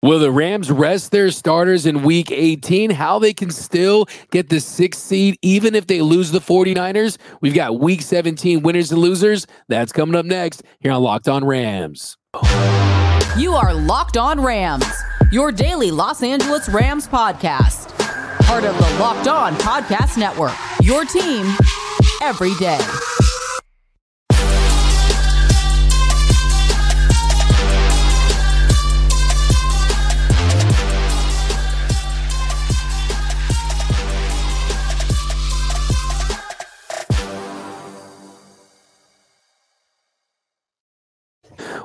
Will the Rams rest their starters in week 18? How they can still get the sixth seed even if they lose the 49ers? We've got week 17 winners and losers. That's coming up next here on Locked On Rams. You are Locked On Rams, your daily Los Angeles Rams podcast. Part of the Locked On Podcast Network, your team every day.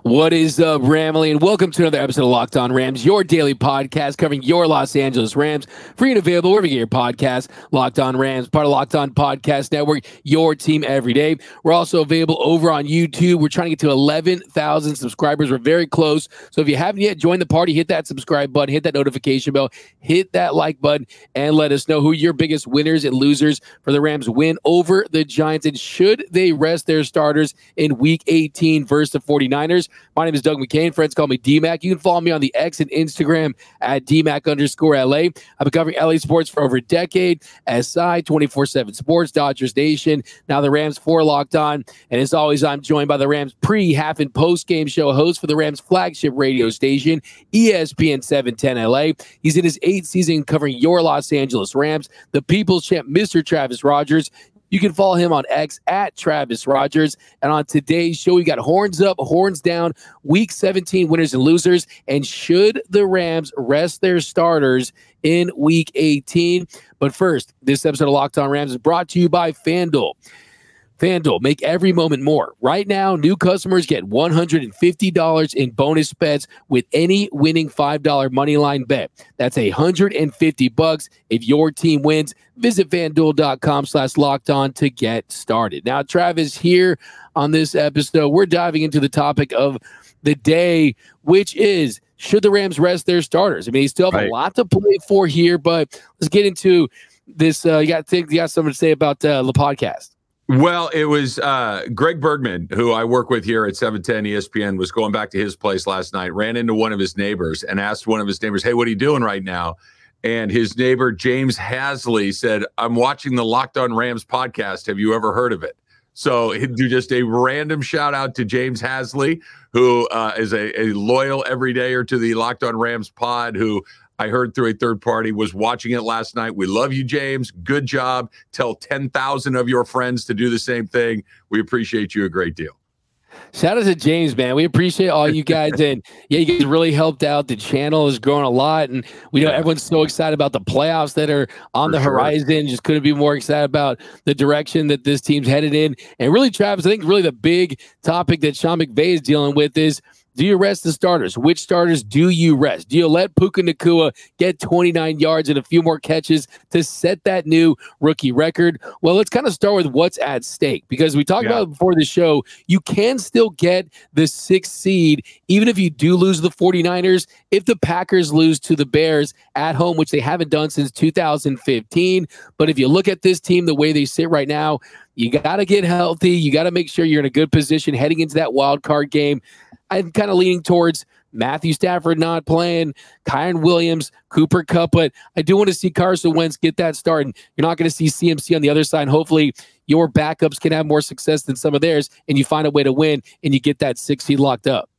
What is up, Ramley? And welcome to another episode of Locked On Rams, your daily podcast covering your Los Angeles Rams. Free and available wherever you get your podcast. Locked On Rams, part of Locked On Podcast Network, your team every day. We're also available over on YouTube. We're trying to get to 11,000 subscribers. We're very close. So if you haven't yet joined the party, hit that subscribe button, hit that notification bell, hit that like button, and let us know who your biggest winners and losers for the Rams win over the Giants. And should they rest their starters in week 18 versus the 49ers? My name is Doug McCain. Friends call me DMAC. You can follow me on the X and Instagram at DMAC underscore LA. I've been covering LA sports for over a decade. SI 24 7 Sports, Dodgers Nation. Now the Rams 4 locked on. And as always, I'm joined by the Rams pre, half, and post game show host for the Rams flagship radio station, ESPN 710 LA. He's in his eighth season covering your Los Angeles Rams, the People's Champ, Mr. Travis Rodgers. You can follow him on X at Travis Rodgers. And on today's show, we got horns up, horns down, week 17 winners and losers. And should the Rams rest their starters in week 18? But first, this episode of Locked On Rams is brought to you by FanDuel. FanDuel, make every moment more. Right now, new customers get $150 in bonus bets with any winning $5 money line bet. That's 150 bucks if your team wins. Visit fanduel.com slash locked on to get started. Now, Travis, here on this episode, we're diving into the topic of the day, which is should the Rams rest their starters? I mean, they still have right. a lot to play for here, but let's get into this. Uh, you got you got something to say about uh, the podcast. Well, it was uh, Greg Bergman, who I work with here at 710 ESPN, was going back to his place last night, ran into one of his neighbors and asked one of his neighbors, Hey, what are you doing right now? And his neighbor, James Hasley, said, I'm watching the Locked On Rams podcast. Have you ever heard of it? So, do just a random shout out to James Hasley, who uh, is a, a loyal everydayer to the Locked On Rams pod, who I heard through a third party, was watching it last night. We love you, James. Good job. Tell 10,000 of your friends to do the same thing. We appreciate you a great deal. Shout out to James, man. We appreciate all you guys. and yeah, you guys really helped out. The channel is growing a lot. And we know yeah. everyone's so excited about the playoffs that are on For the horizon. Sure. Just couldn't be more excited about the direction that this team's headed in. And really, Travis, I think really the big topic that Sean McVay is dealing with is do you rest the starters? Which starters do you rest? Do you let Puka Nacua get 29 yards and a few more catches to set that new rookie record? Well, let's kind of start with what's at stake because we talked yeah. about before the show. You can still get the sixth seed, even if you do lose the 49ers. If the Packers lose to the Bears at home, which they haven't done since 2015. But if you look at this team, the way they sit right now, you got to get healthy. You got to make sure you're in a good position heading into that wild card game. I'm kind of leaning towards Matthew Stafford not playing, Kyren Williams, Cooper Kupp, but I do want to see Carson Wentz get that start. And you're not going to see CMC on the other side. Hopefully, your backups can have more success than some of theirs, and you find a way to win and you get that six seed locked up.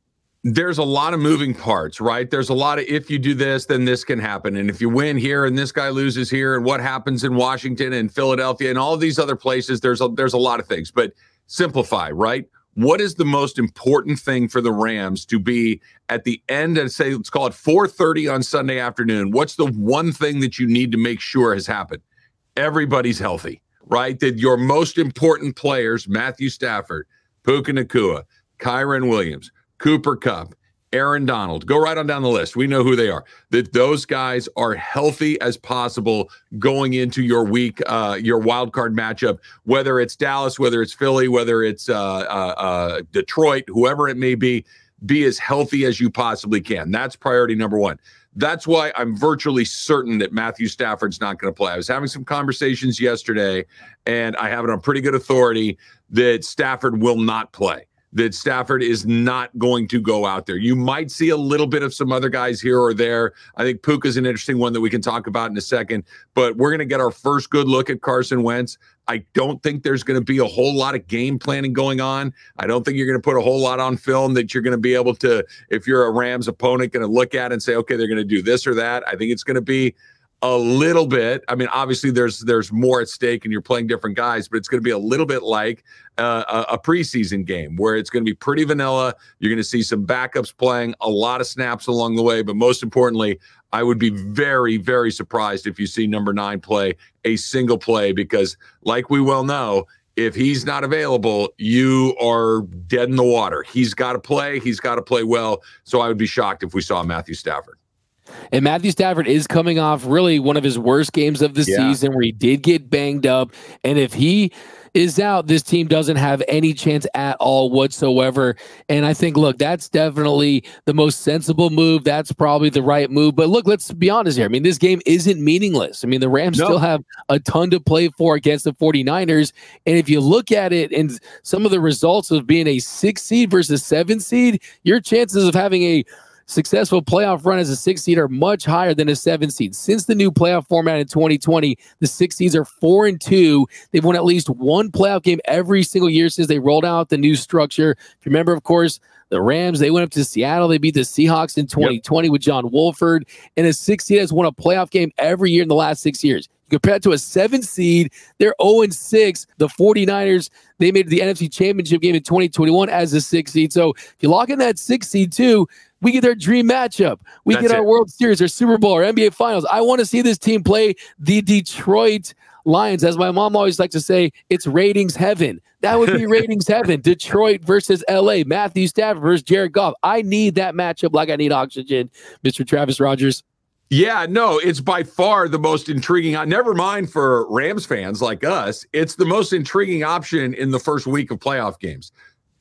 There's a lot of moving parts, right? There's a lot of if you do this, then this can happen. And if you win here and this guy loses here, and what happens in Washington and Philadelphia and all these other places, there's a, there's a lot of things. But simplify, right? What is the most important thing for the Rams to be at the end and say let's call it 4:30 on Sunday afternoon? What's the one thing that you need to make sure has happened? Everybody's healthy, right? That your most important players, Matthew Stafford, Puka Nacua, Kyren Williams, Cooper Kupp, Aaron Donald. Go right on down the list. We know who they are. That those guys are healthy as possible going into your week, uh, your wild card matchup, whether it's Dallas, whether it's Philly, whether it's uh, uh, uh, Detroit, whoever it may be. Be as healthy as you possibly can. That's priority number one. That's why I'm virtually certain that Matthew Stafford's not going to play. I was having some conversations yesterday, and I have it on pretty good authority that Stafford will not play. That Stafford is not going to go out there. You might see a little bit of some other guys here or there. I think Puka is an interesting one that we can talk about in a second, but we're going to get our first good look at Carson Wentz. I don't think there's going to be a whole lot of game planning going on. I don't think you're going to put a whole lot on film that you're going to be able to, if you're a Rams opponent, going to look at and say, okay, they're going to do this or that. I think it's going to be a little bit. I mean, obviously there's there's more at stake, and you're playing different guys, but it's going to be a little bit like uh, a, a preseason game where it's going to be pretty vanilla. You're going to see some backups playing a lot of snaps along the way, but most importantly, I would be very very surprised if you see number nine play a single play because, like we well know. If he's not available, you are dead in the water. He's got to play. He's got to play well. So I would be shocked if we saw Matthew Stafford. And Matthew Stafford is coming off really one of his worst games of the yeah. season where he did get banged up. And if he is out, this team doesn't have any chance at all whatsoever. And I think, look, that's definitely the most sensible move. That's probably the right move. But look, let's be honest here. I mean, this game isn't meaningless. I mean, the Rams no. still have a ton to play for against the 49ers. And if you look at it and some of the results of being a six seed versus seven seed, your chances of having a successful playoff run as a six seed are much higher than a seven seed. Since the new playoff format in 2020, the six seeds are four and two. They've won at least one playoff game every single year since they rolled out the new structure. If you remember, of course, the Rams, they went up to Seattle. They beat the Seahawks in 2020 yep. with John Wolford. And a six seed has won a playoff game every year in the last six years. Compared to a seven seed, they're 0 6. The 49ers, they made the NFC Championship game in 2021 as a six seed. So if you lock in that six seed too, we get our dream matchup. We That's get our it. World Series, our Super Bowl, our NBA Finals. I want to see this team play the Detroit Lions. As my mom always likes to say, it's ratings heaven. That would be ratings heaven. Detroit versus LA. Matthew Stafford versus Jared Goff. I need that matchup like I need oxygen, Mr. Travis Rodgers. Yeah, no, it's by far the most intriguing. Uh, never mind for Rams fans like us, it's the most intriguing option in the first week of playoff games.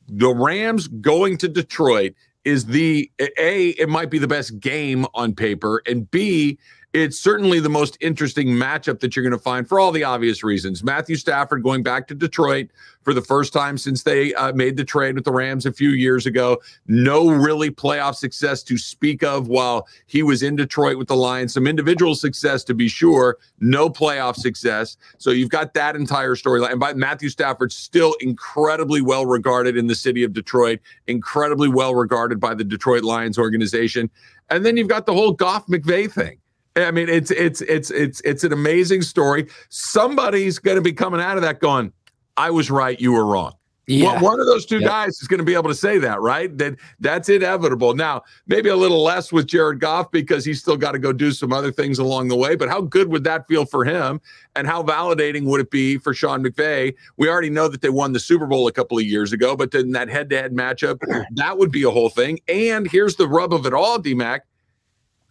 The Rams going to Detroit is the A, it might be the best game on paper, and B, it's certainly the most interesting matchup that you're going to find for all the obvious reasons. Matthew Stafford going back to Detroit for the first time since they uh, made the trade with the Rams a few years ago. No really playoff success to speak of while he was in Detroit with the Lions. Some individual success to be sure, no playoff success. So you've got that entire storyline. And by Matthew Stafford, still incredibly well regarded in the city of Detroit, incredibly well regarded by the Detroit Lions organization. And then you've got the whole Goff McVay thing. I mean, it's it's it's it's it's an amazing story. Somebody's going to be coming out of that going, "I was right, you were wrong." Yeah. Well, one of those two yep. guys is going to be able to say that, right? That that's inevitable. Now, maybe a little less with Jared Goff because he's still got to go do some other things along the way. But how good would that feel for him? And how validating would it be for Sean McVay? We already know that they won the Super Bowl a couple of years ago, but then that head-to-head matchup, that would be a whole thing. And here's the rub of it all, DMAC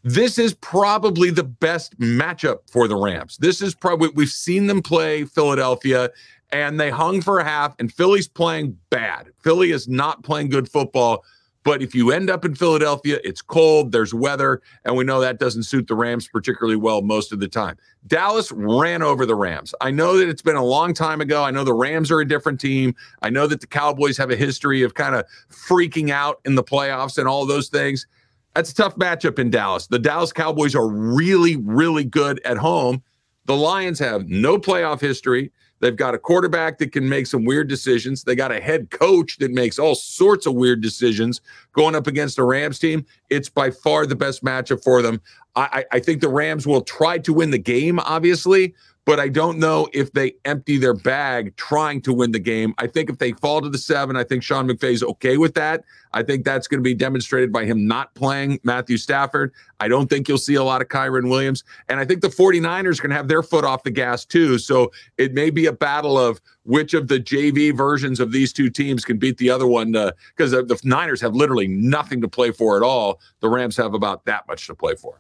this is probably the best matchup for the Rams. This is probably we've seen them play Philadelphia and they hung for a half and Philly's playing bad. Philly is not playing good football. But if you end up in Philadelphia, it's cold, there's weather, and we know that doesn't suit the Rams particularly well most of the time. Dallas ran over the Rams. I know that it's been a long time ago. I know the Rams are a different team. I know that the Cowboys have a history of kind of freaking out in the playoffs and all those things. That's a tough matchup in Dallas. The Dallas Cowboys are really, really good at home. The Lions have no playoff history. They've got a quarterback that can make some weird decisions. They got a head coach that makes all sorts of weird decisions going up against a Rams team. It's by far the best matchup for them. I, I think the Rams will try to win the game, obviously, but I don't know if they empty their bag trying to win the game. I think if they fall to the seven, I think Sean McVay's okay with that. I think that's going to be demonstrated by him not playing Matthew Stafford. I don't think you'll see a lot of Kyren Williams. And I think the 49ers are going to have their foot off the gas too. So it may be a battle of which of the JV versions of these two teams can beat the other one because uh, the Niners have literally nothing to play for at all. The Rams have about that much to play for.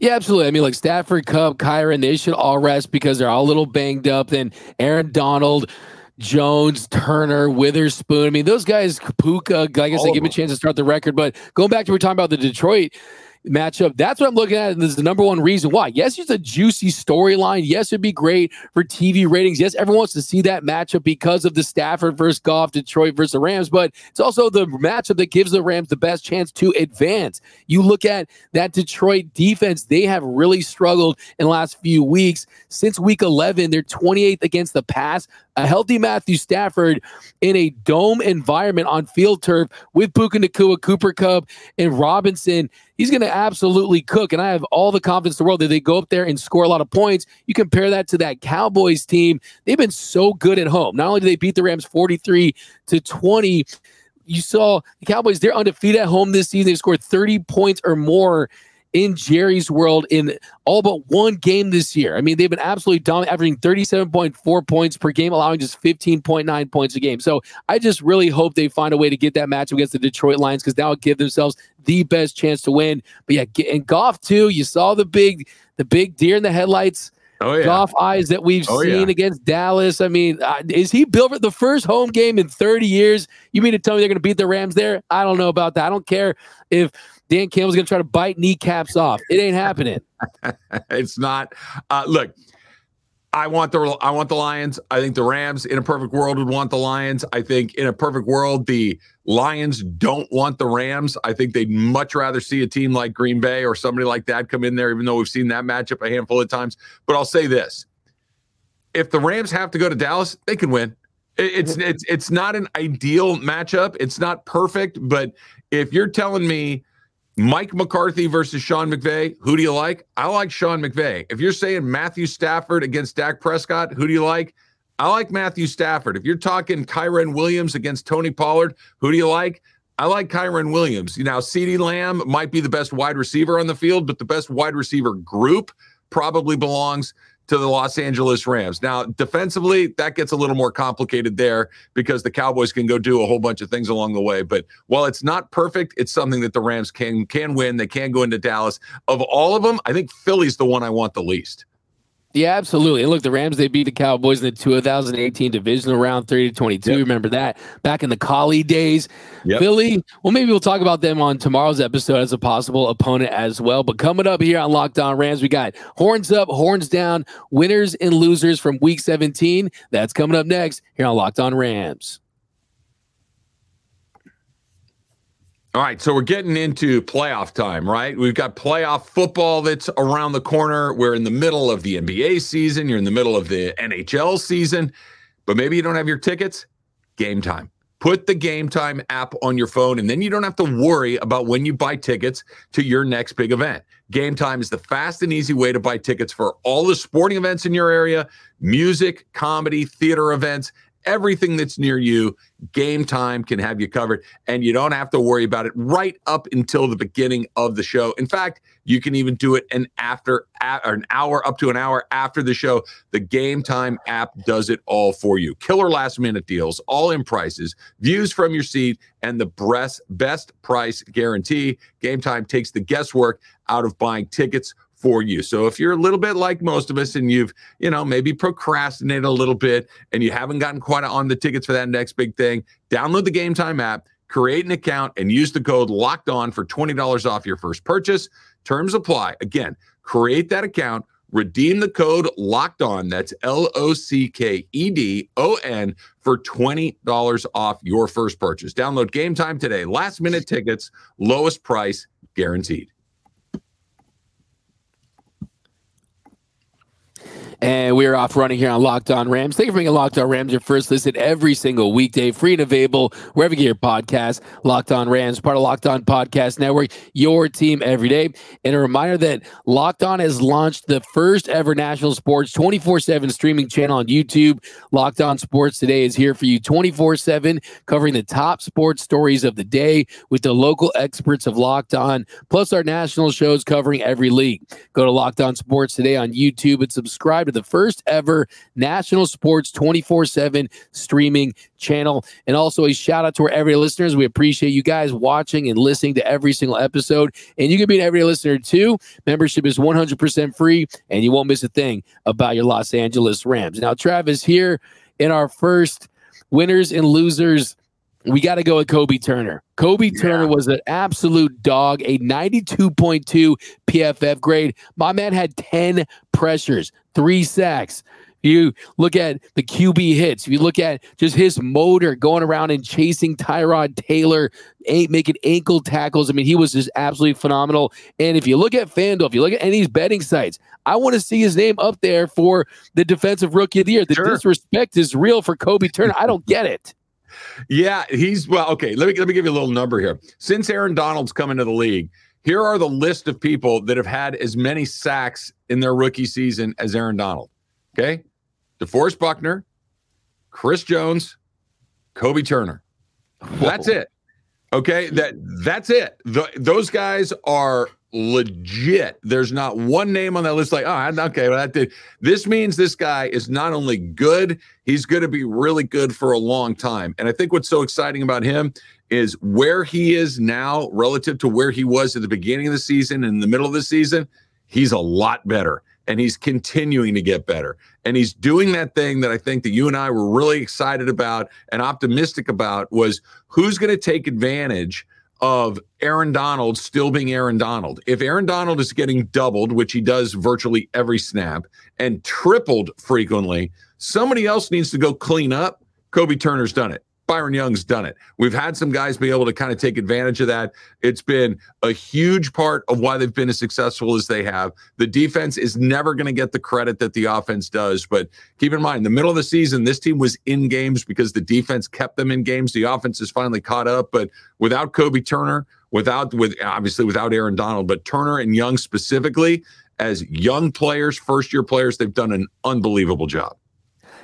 Yeah, absolutely. I mean, like Stafford, Kupp, Kyren, they should all rest because they're all a little banged up. Then Aaron Donald, Jones, Turner, Witherspoon. I mean, those guys, Puka, I guess they give him a chance to start the record. But going back to we are talking about the Detroit matchup. That's what I'm looking at. And this is the number one reason why. Yes, it's a juicy storyline. Yes, it'd be great for TV ratings. Yes, everyone wants to see that matchup because of the Stafford versus Goff, Detroit versus the Rams, but it's also the matchup that gives the Rams the best chance to advance. You look at that Detroit defense, they have really struggled in the last few weeks. Since week 11, they're 28th against the pass. A healthy Matthew Stafford in a dome environment on field turf with Puka Nacua, Cooper Kupp, and Robinson he's going to absolutely cook. And I have all the confidence in the world that they go up there and score a lot of points. You compare that to that Cowboys team. They've been so good at home. Not only did they beat the Rams 43 to 20, you saw the Cowboys, they're undefeated at home this season. They've scored 30 points or more in Jerry's world in all but one game this year. I mean, they've been absolutely dominant, averaging 37.4 points per game, allowing just 15.9 points a game. So I just really hope they find a way to get that match against the Detroit Lions because that will give themselves the best chance to win. But yeah, and Goff too. You saw the big, the big deer in the headlights. Oh, yeah. Goff eyes that we've oh, seen yeah. against Dallas. I mean, uh, is he built for the first home game in 30 years? You mean to tell me they're going to beat the Rams there? I don't know about that. I don't care if Dan Campbell's going to try to bite kneecaps off. It ain't happening. it's not. Uh, look, I want the I want the Lions. I think the Rams in a perfect world would want the Lions. I think in a perfect world the Lions don't want the Rams. I think they'd much rather see a team like Green Bay or somebody like that come in there even though we've seen that matchup a handful of times. But I'll say this. If the Rams have to go to Dallas, they can win. It's it's it's not an ideal matchup. It's not perfect, but if you're telling me Mike McCarthy versus Sean McVay. Who do you like? I like Sean McVay. If you're saying Matthew Stafford against Dak Prescott, who do you like? I like Matthew Stafford. If you're talking Kyren Williams against Tony Pollard, who do you like? I like Kyren Williams. Now, CeeDee Lamb might be the best wide receiver on the field, but the best wide receiver group probably belongs to the Los Angeles Rams. Now, defensively, that gets a little more complicated there because the Cowboys can go do a whole bunch of things along the way. But while it's not perfect, it's something that the Rams can can win. They can go into Dallas. Of all of them, I think Philly's the one I want the least. Yeah, absolutely. And look, the Rams they beat the Cowboys in the 2018 divisional round, 30 to 22. Yep. Remember that back in the Collie days. Yep. Philly. Well, maybe we'll talk about them on tomorrow's episode as a possible opponent as well. But coming up here on Locked On Rams, we got horns up, horns down, winners and losers from Week 17. That's coming up next here on Locked On Rams. All right, so we're getting into playoff time, right? We've got playoff football that's around the corner. We're in the middle of the NBA season, you're in the middle of the NHL season, but maybe you don't have your tickets. Game time. Put the Gametime app on your phone, and then you don't have to worry about when you buy tickets to your next big event. Gametime is the fast and easy way to buy tickets for all the sporting events in your area, music, comedy, theater events, everything that's near you. Game time can have you covered, and you don't have to worry about it right up until the beginning of the show. In fact, you can even do it an after an hour up to an hour after the show. The Gametime app does it all for you. Killer last minute deals, all in prices, views from your seat, and the best best price guarantee. Gametime takes the guesswork out of buying tickets for you. So if you're a little bit like most of us and you've, you know, maybe procrastinated a little bit and you haven't gotten quite on the tickets for that next big thing, download the Gametime app, create an account and use the code locked on for $20 off your first purchase. Terms apply. Again, create that account, redeem the code locked on. That's L O C K E D O N for $20 off your first purchase. Download Gametime today. Last minute tickets, lowest price guaranteed. And we're off running here on Locked On Rams. Thank you for making Locked On Rams your first listen every single weekday, free and available wherever you get your podcast. Locked On Rams, part of Locked On Podcast Network, your team every day. And a reminder that Locked On has launched the first ever national sports 24 7 streaming channel on YouTube. Locked On Sports Today is here for you 24 7, covering the top sports stories of the day with the local experts of Locked On, plus our national shows covering every league. Go to Locked On Sports Today on YouTube and subscribe to the first ever national sports 24 7 streaming channel. And also a shout out to our everyday listeners. We appreciate you guys watching and listening to every single episode. And you can be an everyday listener too. Membership is 100% free, and you won't miss a thing about your Los Angeles Rams. Now, Travis, here in our first winners and losers we got to go with Kobie Turner. Kobie yeah. Turner was an absolute dog, a 92.2 PFF grade. My man had 10 pressures, three sacks. You look at the QB hits. You look at just his motor going around and chasing Tyrod Taylor, making ankle tackles. I mean, he was just absolutely phenomenal. And if you look at FanDuel, if you look at any of these betting sites, I want to see his name up there for the defensive rookie of the year. The sure. disrespect is real for Kobie Turner. I don't get it. Yeah, he's well. Okay, let me let me give you a little number here. Since Aaron Donald's come into the league, here are the list of people that have had as many sacks in their rookie season as Aaron Donald. Okay, DeForest Buckner, Chris Jones, Kobie Turner. That's it. Okay, that that's it. The, those guys are legit. There's not one name on that list like, oh, okay, well, that did. This means this guy is not only good, he's going to be really good for a long time. And I think what's so exciting about him is where he is now relative to where he was at the beginning of the season and in the middle of the season. He's a lot better and he's continuing to get better. And he's doing that thing that I think that you and I were really excited about and optimistic about was who's going to take advantage of Aaron Donald still being Aaron Donald. If Aaron Donald is getting doubled, which he does virtually every snap, and tripled frequently, somebody else needs to go clean up. Kobie Turner's done it. Byron Young's done it. We've had some guys be able to kind of take advantage of that. It's been a huge part of why they've been as successful as they have. The defense is never going to get the credit that the offense does. But keep in mind, the middle of the season, this team was in games because the defense kept them in games. The offense has finally caught up. But without Kobie Turner, without with obviously without Aaron Donald, but Turner and Young specifically, as young players, first year players, they've done an unbelievable job.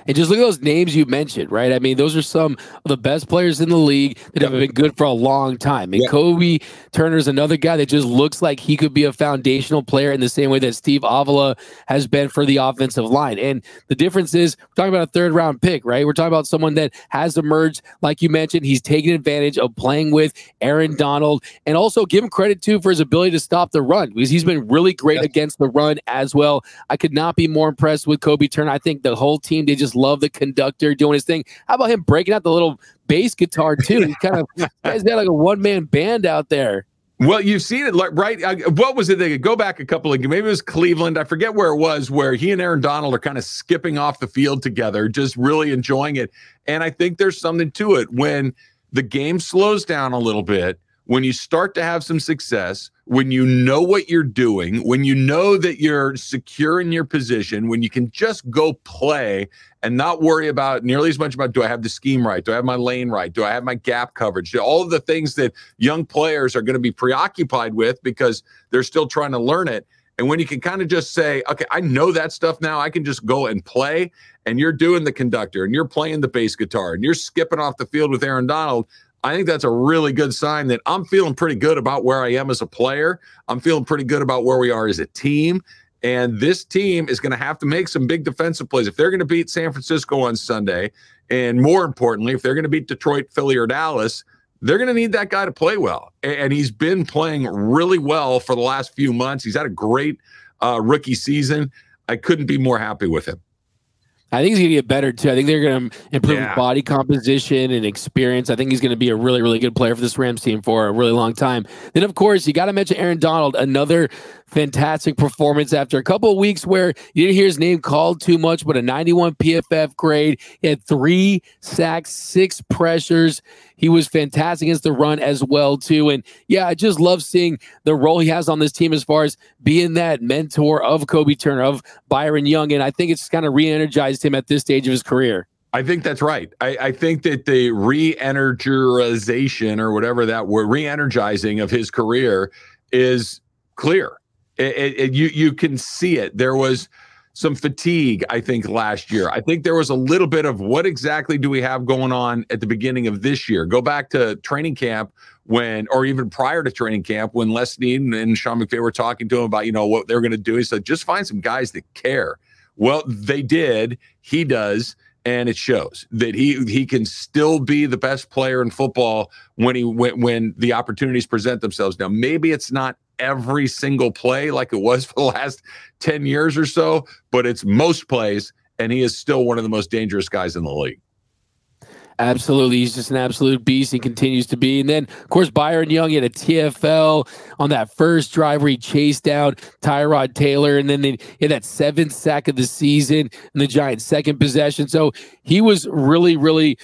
And just look at those names you mentioned, right? I mean, those are some of the best players in the league that have been good for a long time. And yeah. Kobie Turner's another guy that just looks like he could be a foundational player in the same way that Steve Avila has been for the offensive line. And the difference is we're talking about a third round pick, right? We're talking about someone that has emerged, like you mentioned, he's taken advantage of playing with Aaron Donald and also give him credit too for his ability to stop the run because he's been really great yeah. against the run as well. I could not be more impressed with Kobie Turner. I think the whole team, they just just love the conductor doing his thing. How about him breaking out the little bass guitar too? He kind of he's got like a one man band out there. Well, you've seen it, right? Uh, what was it? They could go back a couple of maybe it was Cleveland. I forget where it was, where he and Aaron Donald are kind of skipping off the field together, just really enjoying it. And I think there's something to it when the game slows down a little bit when you start to have some success, when you know what you're doing, when you know that you're secure in your position, when you can just go play and not worry about nearly as much about do I have the scheme right? Do I have my lane right? Do I have my gap coverage? All of the things that young players are going to be preoccupied with because they're still trying to learn it. And when you can kind of just say, okay, I know that stuff now, I can just go and play. And you're doing the conductor and you're playing the bass guitar and you're skipping off the field with Aaron Donald. I think that's a really good sign that I'm feeling pretty good about where I am as a player. I'm feeling pretty good about where we are as a team. And this team is going to have to make some big defensive plays. If they're going to beat San Francisco on Sunday, and more importantly, if they're going to beat Detroit, Philly, or Dallas, they're going to need that guy to play well. And he's been playing really well for the last few months. He's had a great uh, rookie season. I couldn't be more happy with him. I think he's going to get better too. I think they're going to improve yeah. body composition and experience. I think he's going to be a really, really good player for this Rams team for a really long time. Then, of course, you got to mention Aaron Donald, another fantastic performance after a couple of weeks where you didn't hear his name called too much, but a 91 PFF grade. He had three sacks, six pressures. He was fantastic against the run as well too. And yeah, I just love seeing the role he has on this team as far as being that mentor of Kobie Turner, of Byron Young. And I think it's kind of re-energized him at this stage of his career. I think that's right. I, I think that the re-energization or whatever that word, re-energizing of his career is clear. It, it, it, you you can see it. There was some fatigue, I think, last year. I think there was a little bit of what exactly do we have going on at the beginning of this year? Go back to training camp when, or even prior to training camp, when Les Snead and Sean McVay were talking to him about, you know, what they're going to do. He said, just find some guys that care. Well, they did. He does and it shows that he he can still be the best player in football when he when, when the opportunities present themselves. Now, maybe it's not every single play like it was for the last 10 years or so, but it's most plays, and he is still one of the most dangerous guys in the league. Absolutely. He's just an absolute beast. He continues to be. And then, of course, Byron Young had a TFL on that first drive where he chased down Tyrod Taylor. And then they had that seventh sack of the season in the Giants' second possession. So he was really, really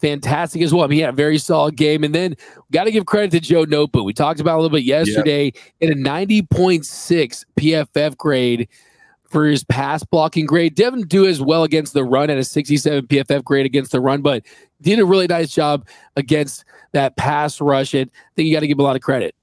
fantastic as well. I mean, he had a very solid game. And then got to give credit to Joe Noteboom. We talked about a little bit yesterday in a 90.6 PFF grade for his pass blocking grade. Didn't do as well against the run at a 67 PFF grade against the run, but did a really nice job against that pass rush. And I think you got to give him a lot of credit.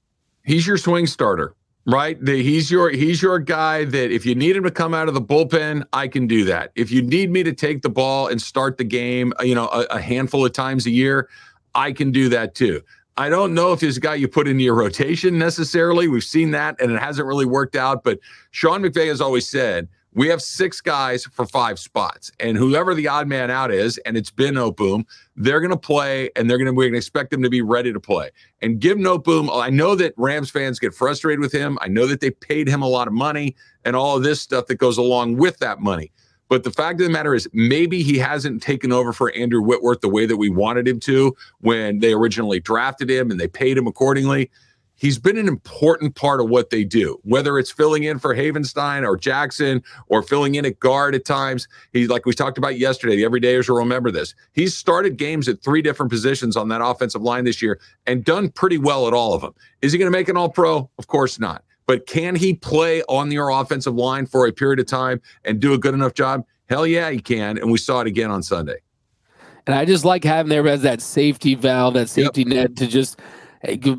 He's your swing starter, right? The, he's your he's your guy that if you need him to come out of the bullpen, I can do that. If you need me to take the ball and start the game, uh, you know, a, a handful of times a year, I can do that too. I don't know if he's a guy you put into your rotation necessarily. We've seen that and it hasn't really worked out. But Sean McVay has always said we have six guys for five spots, and whoever the odd man out is, and it's been Noteboom, they're going to play, and they're going to we expect them to be ready to play. And give Noteboom. I know that Rams fans get frustrated with him. I know that they paid him a lot of money and all of this stuff that goes along with that money. But the fact of the matter is, maybe he hasn't taken over for Andrew Whitworth the way that we wanted him to when they originally drafted him and they paid him accordingly. He's been an important part of what they do, whether it's filling in for Havenstein or Jackson or filling in at guard at times. He's like we talked about yesterday. The everydayers will remember this. He's started games at three different positions on that offensive line this year and done pretty well at all of them. Is he going to make an all pro? Of course not. But can he play on your offensive line for a period of time and do a good enough job? Hell yeah, he can. And we saw it again on Sunday. And I just like having there as that safety valve, that safety yep. net to just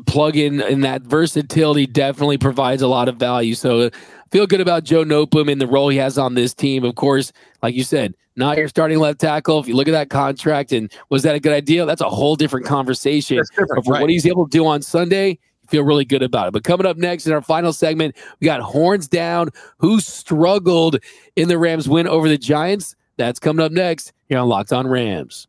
plug in and that versatility definitely provides a lot of value. So feel good about Joe Noteboom and the role he has on this team. Of course, like you said, not your starting left tackle. If you look at that contract and was that a good idea? That's a whole different conversation. Different, right. What he's able to do on Sunday, feel really good about it. But coming up next in our final segment, we got horns down. Who struggled in the Rams win over the Giants? That's coming up next here on Locked On Rams.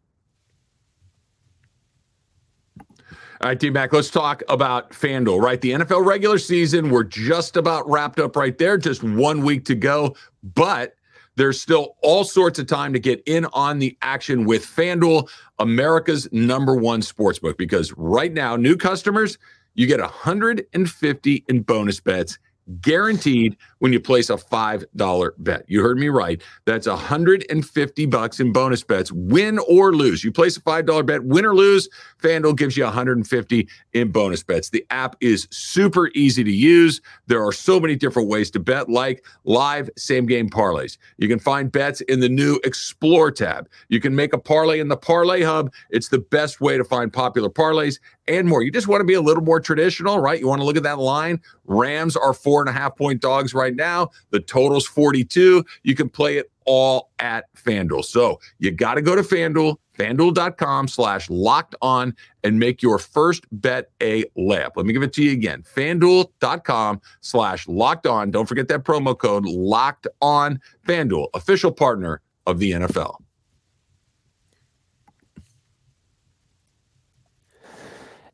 All right, D Mac, let's talk about FanDuel, right? The NFL regular season, we're just about wrapped up right there, just one week to go. But there's still all sorts of time to get in on the action with FanDuel, America's number one sportsbook, because right now, new customers, you get 150 in bonus bets guaranteed when you place a $5 bet. You heard me right. That's 150 bucks in bonus bets, win or lose. You place a $5 bet, win or lose, FanDuel gives you 150 in bonus bets. The app is super easy to use. There are so many different ways to bet, like live same game parlays. You can find bets in the new Explore tab. You can make a parlay in the Parlay Hub. It's the best way to find popular parlays and more. You just want to be a little more traditional, right? You want to look at that line. Rams are four and a half point dogs right now. The total's 42. You can play it all at FanDuel. So you got to go to FanDuel, fanduel.com slash locked on and make your first bet a layup. Let me give it to you again. FanDuel.com slash locked on. Don't forget that promo code locked on FanDuel, official partner of the NFL.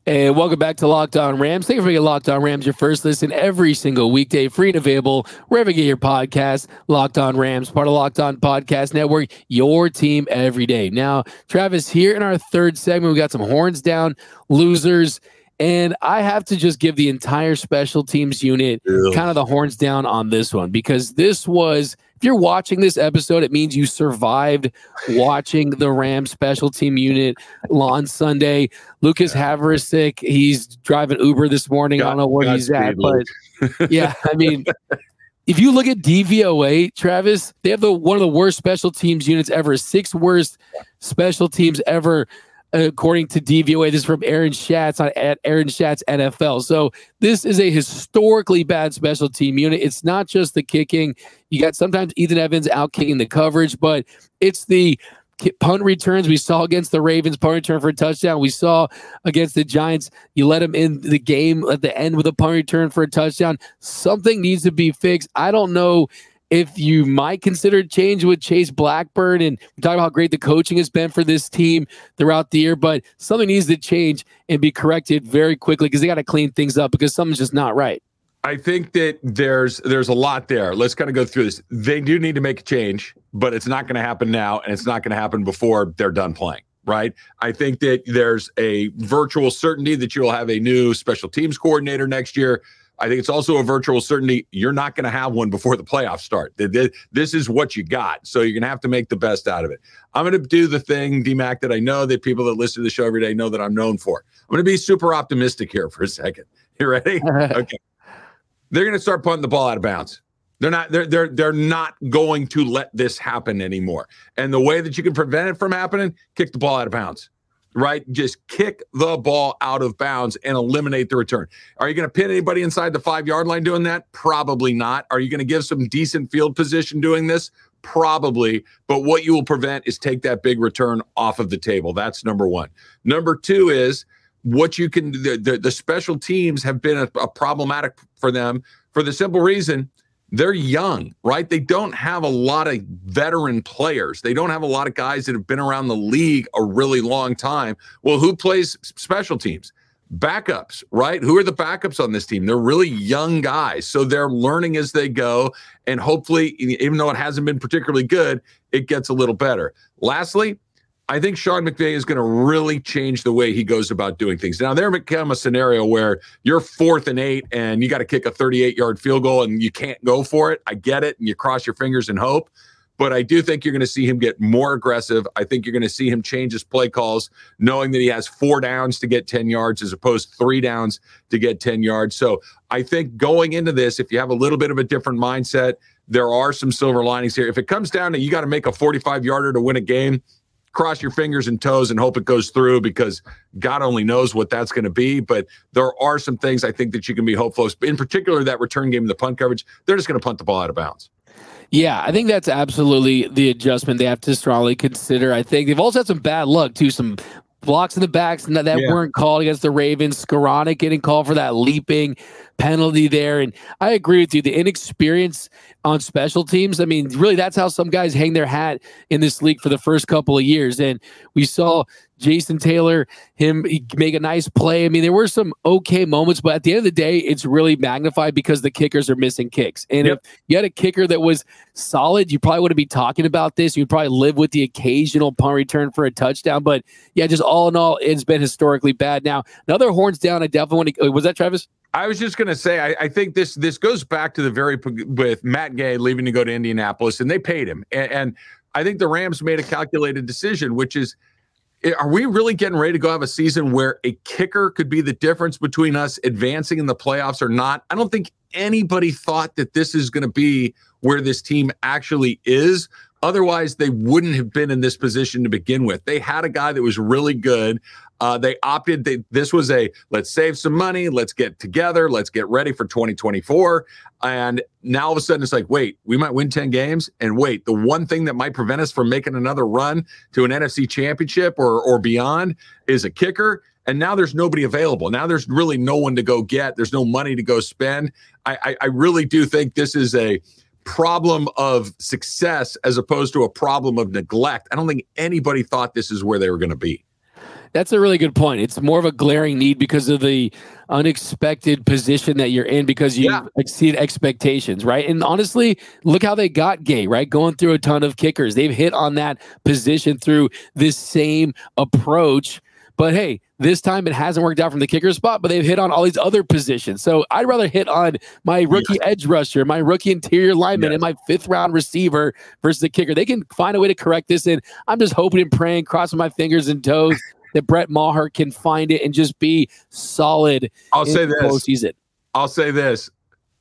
And welcome back to Locked On Rams. Thank you for making Locked On Rams your first listen every single weekday, free and available wherever you get your podcast. Locked On Rams, part of Locked On Podcast Network, your team every day. Now, Travis, here in our third segment, we got some horns down losers. And I have to just give the entire special teams unit Ew. kind of the horns down on this one because this was – if you're watching this episode, it means you survived watching the Rams special team unit on Sunday. Lucas Havrisik, he's driving Uber this morning. God, I don't know where God he's at, but yeah, I mean, if you look at DVOA, Travis, they have the one of the worst special teams units ever, six worst special teams ever according to DVOA. This is from Aaron Schatz on at Aaron Schatz NFL. So this is a historically bad special team unit. It's not just the kicking. You got sometimes Ethan Evans out kicking the coverage, but it's the punt returns we saw against the Ravens, punt return for a touchdown. We saw against the Giants, you let him in the game at the end with a punt return for a touchdown. Something needs to be fixed. I don't know if you might consider change with Chase Blackburn and talk about how great the coaching has been for this team throughout the year, but something needs to change and be corrected very quickly because they got to clean things up because something's just not right. I think that there's there's a lot there. Let's kind of go through this. They do need to make a change, but it's not going to happen now, and it's not going to happen before they're done playing right? I think that there's a virtual certainty that you'll have a new special teams coordinator next year. I think it's also a virtual certainty you're not going to have one before the playoffs start. This is what you got. So you're going to have to make the best out of it. I'm going to do the thing, DMAC, that I know that people that listen to the show every day know that I'm known for. I'm going to be super optimistic here for a second. You ready? okay. They're going to start punting the ball out of bounds. They're not they're they're they're not going to let this happen anymore. And the way that you can prevent it from happening, kick the ball out of bounds right? Just kick the ball out of bounds and eliminate the return. Are you going to pin anybody inside the five yard line doing that? Probably not. Are you going to give some decent field position doing this? Probably. But what you will prevent is take that big return off of the table. That's number one. Number two is what you can, the, the, the special teams have been a, a problematic for them for the simple reason they're young, right? They don't have a lot of veteran players. They don't have a lot of guys that have been around the league a really long time. Well, who plays special teams? Backups, right? Who are the backups on this team? They're really young guys. So they're learning as they go. And hopefully, even though it hasn't been particularly good, it gets a little better. Lastly, I think Sean McVay is going to really change the way he goes about doing things. Now, there become a scenario where you're fourth and eight and you got to kick a 38 yard field goal and you can't go for it. I get it. And you cross your fingers and hope. But I do think you're going to see him get more aggressive. I think you're going to see him change his play calls, knowing that he has four downs to get 10 yards as opposed to three downs to get 10 yards. So I think going into this, if you have a little bit of a different mindset, there are some silver linings here. If it comes down to you got to make a 45 yarder to win a game, cross your fingers and toes and hope it goes through because God only knows what that's going to be. But there are some things I think that you can be hopeful. In particular, that return game, the punt coverage, they're just going to punt the ball out of bounds. Yeah, I think that's absolutely the adjustment they have to strongly consider. I think they've also had some bad luck too, some blocks in the backs that, yeah. weren't called against the Ravens. Skowronek getting called for that leaping penalty there. And I agree with you. The inexperience on special teams, I mean, really, that's how some guys hang their hat in this league for the first couple of years. And we saw Jason Taylor, him make a nice play. I mean, there were some okay moments, but at the end of the day, it's really magnified because the kickers are missing kicks. And yep. if you had a kicker that was solid, you probably wouldn't be talking about this. You'd probably live with the occasional punt return for a touchdown. But yeah, just all in all, it's been historically bad. Now, another horns down. I definitely want to. Uh, was that Travis? I was just going to say, I, I, think this this goes back to the very with Matt Gay leaving to go to Indianapolis, and they paid him, and, and I think the Rams made a calculated decision, which is are we really getting ready to go have a season where a kicker could be the difference between us advancing in the playoffs or not? I don't think anybody thought that this is going to be where this team actually is. Otherwise, they wouldn't have been in this position to begin with. They had a guy that was really good. Uh, they opted. They, this was a let's save some money, let's get together, let's get ready for 2024. And now all of a sudden, it's like, wait, we might win 10 games, and wait, the one thing that might prevent us from making another run to an NFC Championship or or beyond is a kicker. And now there's nobody available. Now there's really no one to go get. There's no money to go spend. I, I, I really do think this is a problem of success as opposed to a problem of neglect. I don't think anybody thought this is where they were going to be. That's a really good point. It's more of a glaring need because of the unexpected position that you're in because you yeah. exceed expectations, right? And honestly, look how they got Gay, right? Going through a ton of kickers. They've hit on that position through this same approach. But hey, this time it hasn't worked out from the kicker spot, but they've hit on all these other positions. So I'd rather hit on my rookie yes. edge rusher, my rookie interior lineman, yes. and my fifth round receiver versus the kicker. They can find a way to correct this. And I'm just hoping and praying, crossing my fingers and toes that Brett Maher can find it and just be solid. I'll say this. Postseason. I'll say this.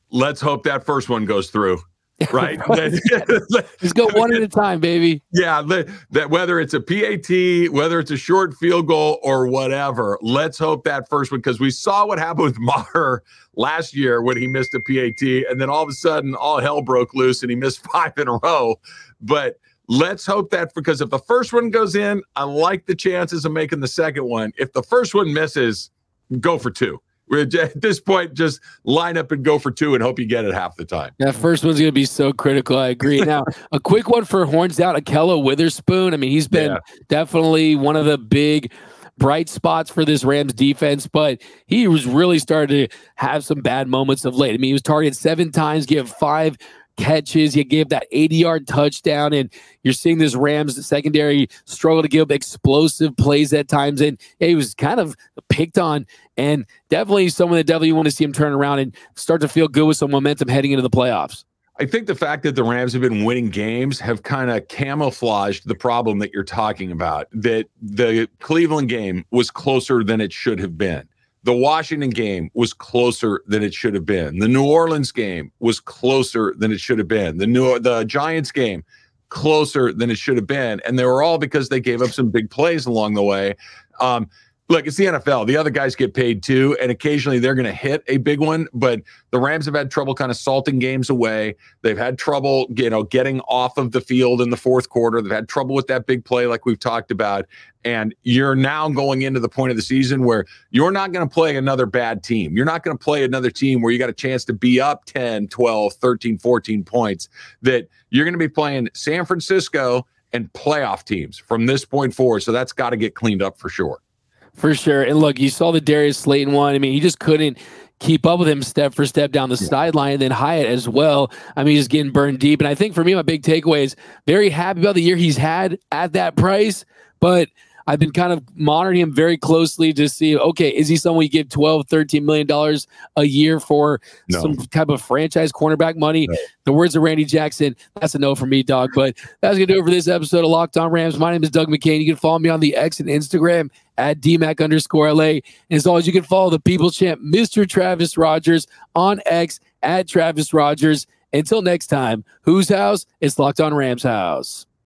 Let's hope that first one goes through. Right. Just go one at a time, baby. Yeah. That whether it's a PAT, whether it's a short field goal or whatever, let's hope that first one because we saw what happened with Maher last year when he missed a PAT, and then all of a sudden all hell broke loose and he missed five in a row. But Let's hope that because if the first one goes in, I like the chances of making the second one. If the first one misses, go for two. At this point, just line up and go for two and hope you get it half the time. That first one's going to be so critical. I agree. Now, a quick one for horns Out, Ahkello Witherspoon. I mean, he's been yeah. definitely one of the big bright spots for this Rams defense, but he was really starting to have some bad moments of late. I mean, he was targeted seven times, give five catches. He gave that 80 yard touchdown, and you're seeing this Rams secondary struggle to give explosive plays at times. And he was kind of picked on, and definitely someone that definitely want to see him turn around and start to feel good with some momentum heading into the playoffs. I think the fact that the Rams have been winning games have kind of camouflaged the problem that you're talking about. That the Cleveland game was closer than it should have been. The Washington game was closer than it should have been. The New Orleans game was closer than it should have been. The New the Giants game closer than it should have been, and they were all because they gave up some big plays along the way. Um, look, it's the NFL. The other guys get paid too, and occasionally they're going to hit a big one. But the Rams have had trouble kind of salting games away. They've had trouble, you know, getting off of the field in the fourth quarter. They've had trouble with that big play, like we've talked about. And you're now going into the point of the season where you're not going to play another bad team. You're not going to play another team where you got a chance to be up 10, 12, 13, 14 points. That you're going to be playing San Francisco and playoff teams from this point forward. So that's got to get cleaned up for sure. For sure. And look, you saw the Darius Slayton one. I mean, he just couldn't keep up with him step for step down the yeah. sideline. And then Hyatt as well. I mean, he's getting burned deep. And I think for me, my big takeaway is very happy about the year he's had at that price. But I've been kind of monitoring him very closely to see, okay, is he someone you give 12, 13 million dollars a year for no. some type of franchise cornerback money? No. The words of Randy Jackson, that's a no for me, dog. But that's gonna do it for this episode of Locked On Rams. My name is Doug McCain. You can follow me on the X and Instagram at DMAC underscore LA. And as always, you can follow the people champ, Mr. Travis Rodgers, on X at Travis Rodgers. Until next time, whose house? It's Locked On Rams house.